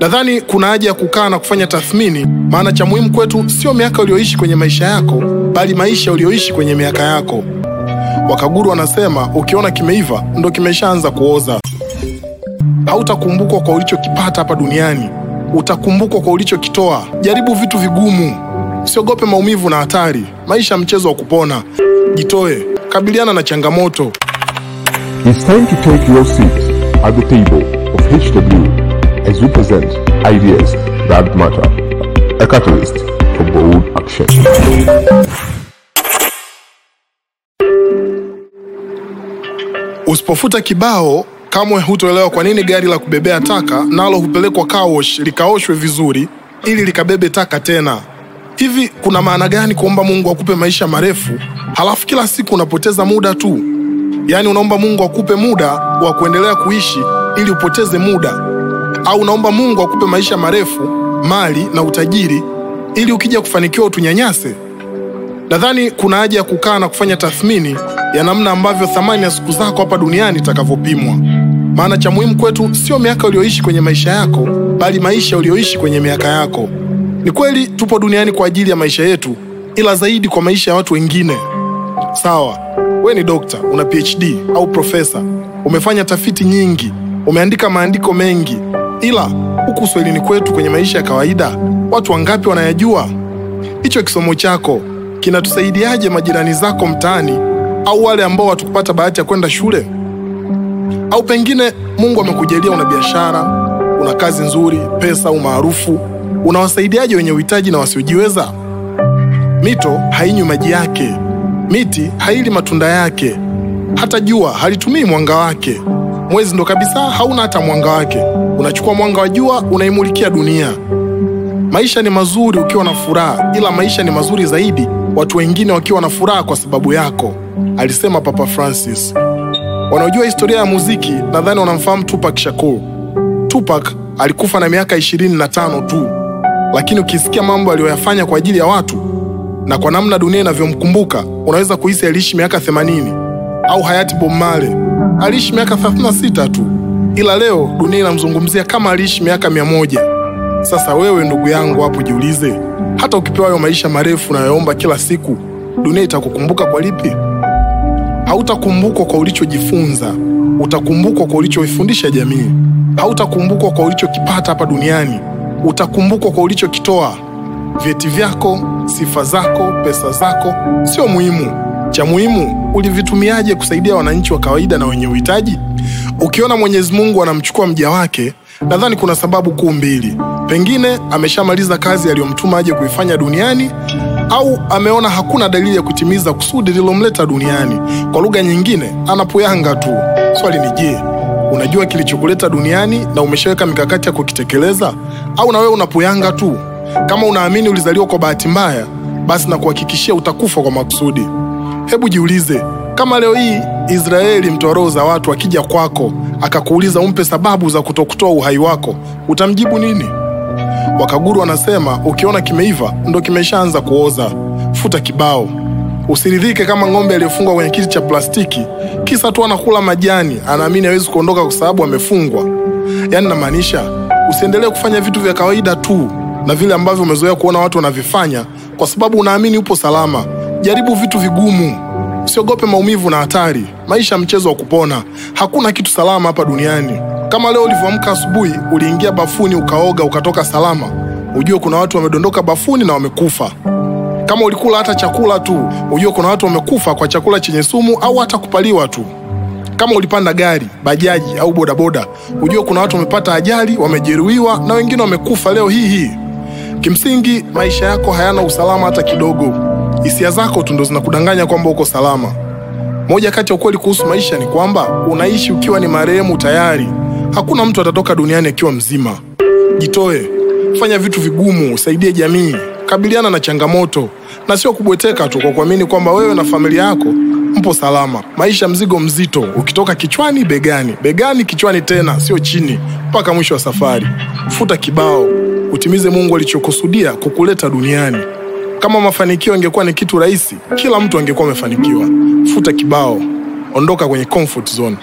Nadhani kuna haja ya kukaa na kufanya tathmini, maana cha muhimu kwetu sio miaka ulioishi kwenye maisha yako, bali maisha ulioishi kwenye miaka yako. Wakaguru wanasema ukiona kimeiva ndo kimeshaanza kuoza. Hautakumbukwa kwa ulichokipata hapa duniani, utakumbukwa kwa ulichokitoa. Jaribu vitu vigumu, usiogope maumivu na hatari. Maisha mchezo wa kupona. Jitoe, kabiliana na changamoto. It's time to take your seat at the table of HW as we present ideas that matter. A catalyst for bold action. Usipofuta kibao kamwe hutoelewa kwa nini gari la kubebea taka nalo hupelekwa kawosh likaoshwe vizuri ili likabebe taka tena. Hivi kuna maana gani kuomba Mungu akupe maisha marefu halafu kila siku unapoteza muda tu? Yaani unaomba Mungu akupe muda wa kuendelea kuishi ili upoteze muda, au unaomba Mungu akupe maisha marefu, mali na utajiri ili ukija kufanikiwa utunyanyase? Nadhani kuna haja ya kukaa na kufanya tathmini ya namna ambavyo thamani ya siku zako hapa duniani itakavyopimwa. Maana cha muhimu kwetu sio miaka ulioishi kwenye maisha yako, bali maisha uliyoishi kwenye miaka yako. Ni kweli tupo duniani kwa ajili ya maisha yetu, ila zaidi kwa maisha ya watu wengine. Sawa, we ni dokta, una PhD au profesa, umefanya tafiti nyingi, umeandika maandiko mengi, ila huku uswahilini kwetu kwenye maisha ya kawaida, watu wangapi wanayajua? Hicho kisomo chako kinatusaidiaje majirani zako mtaani au wale ambao hatukupata bahati ya kwenda shule? Au pengine Mungu amekujalia una biashara, una kazi nzuri, pesa au maarufu, unawasaidiaje wenye uhitaji na wasiojiweza? Mito hainywi maji yake, miti haili matunda yake, hata jua halitumii mwanga wake. Mwezi ndo kabisa hauna hata mwanga wake, unachukua mwanga wa jua unaimulikia dunia. Maisha ni mazuri ukiwa na furaha, ila maisha ni mazuri zaidi watu wengine wakiwa na furaha kwa sababu yako, alisema Papa Francis. Wanaojua historia ya muziki nadhani wanamfahamu Tupac Shakur. Tupac alikufa na miaka 25 tu, lakini ukisikia mambo aliyoyafanya kwa ajili ya watu na kwa namna dunia inavyomkumbuka unaweza kuhisi aliishi miaka 80. Au hayati Bob Marley aliishi miaka 36 tu, ila leo dunia inamzungumzia kama aliishi miaka 100. Sasa wewe ndugu yangu hapo jiulize, hata ukipewa hayo maisha marefu unayoomba kila siku, dunia itakukumbuka kwa lipi? Hautakumbukwa kwa ulichojifunza, utakumbukwa kwa ulichoifundisha jamii. Hautakumbukwa kwa ulichokipata hapa duniani, utakumbukwa kwa ulichokitoa. Vyeti vyako, sifa zako, pesa zako sio muhimu. Cha muhimu ulivitumiaje kusaidia wananchi wa kawaida na wenye uhitaji? Ukiona Mwenyezi Mungu anamchukua mja wake, nadhani kuna sababu kuu mbili. Pengine ameshamaliza kazi aliyomtuma aje kuifanya duniani, au ameona hakuna dalili ya kutimiza kusudi lililomleta duniani. Kwa lugha nyingine, anapuyanga tu. Swali ni je, unajua kilichokuleta duniani na umeshaweka mikakati ya kukitekeleza, au na wewe unapuyanga tu? Kama unaamini ulizaliwa kwa bahati mbaya, basi na kuhakikishia utakufa kwa makusudi. Hebu jiulize, kama leo hii Israeli mtoa roho za watu akija kwako akakuuliza umpe sababu za kutokutoa uhai wako, utamjibu nini? Wakaguru wanasema ukiona kimeiva ndo kimeshaanza kuoza, futa kibao. Usiridhike kama ng'ombe aliyefungwa kwenye kiti cha plastiki, kisa tu anakula majani, anaamini hawezi kuondoka kwa sababu amefungwa. Yaani namaanisha usiendelee kufanya vitu vya kawaida tu na vile ambavyo umezoea kuona watu wanavifanya, kwa sababu unaamini upo salama. Jaribu vitu vigumu, usiogope maumivu na hatari. Maisha mchezo wa kupona, hakuna kitu salama hapa duniani. Kama leo ulivyoamka asubuhi, uliingia bafuni ukaoga ukatoka salama, ujue kuna watu wamedondoka bafuni na wamekufa. Kama ulikula hata chakula tu, ujue kuna watu wamekufa kwa chakula chenye sumu au hata kupaliwa tu. Kama ulipanda gari, bajaji au bodaboda, ujue kuna watu wamepata ajali, wamejeruhiwa na wengine wamekufa leo hii hii. Kimsingi, maisha yako hayana usalama hata kidogo. Hisia zako tu ndo zinakudanganya kwamba uko salama. Moja kati ya ukweli kuhusu maisha ni kwamba unaishi ukiwa ni marehemu tayari. Hakuna mtu atatoka duniani akiwa mzima. Jitoe, fanya vitu vigumu, usaidie jamii, kabiliana na changamoto na sio kubweteka tu kwa kuamini kwamba wewe na familia yako mpo salama. Maisha mzigo mzito, ukitoka kichwani begani, begani kichwani tena, sio chini, mpaka mwisho wa safari. Futa kibao, utimize Mungu alichokusudia kukuleta duniani. Kama mafanikio angekuwa ni kitu rahisi, kila mtu angekuwa amefanikiwa. Futa kibao, ondoka kwenye comfort zone.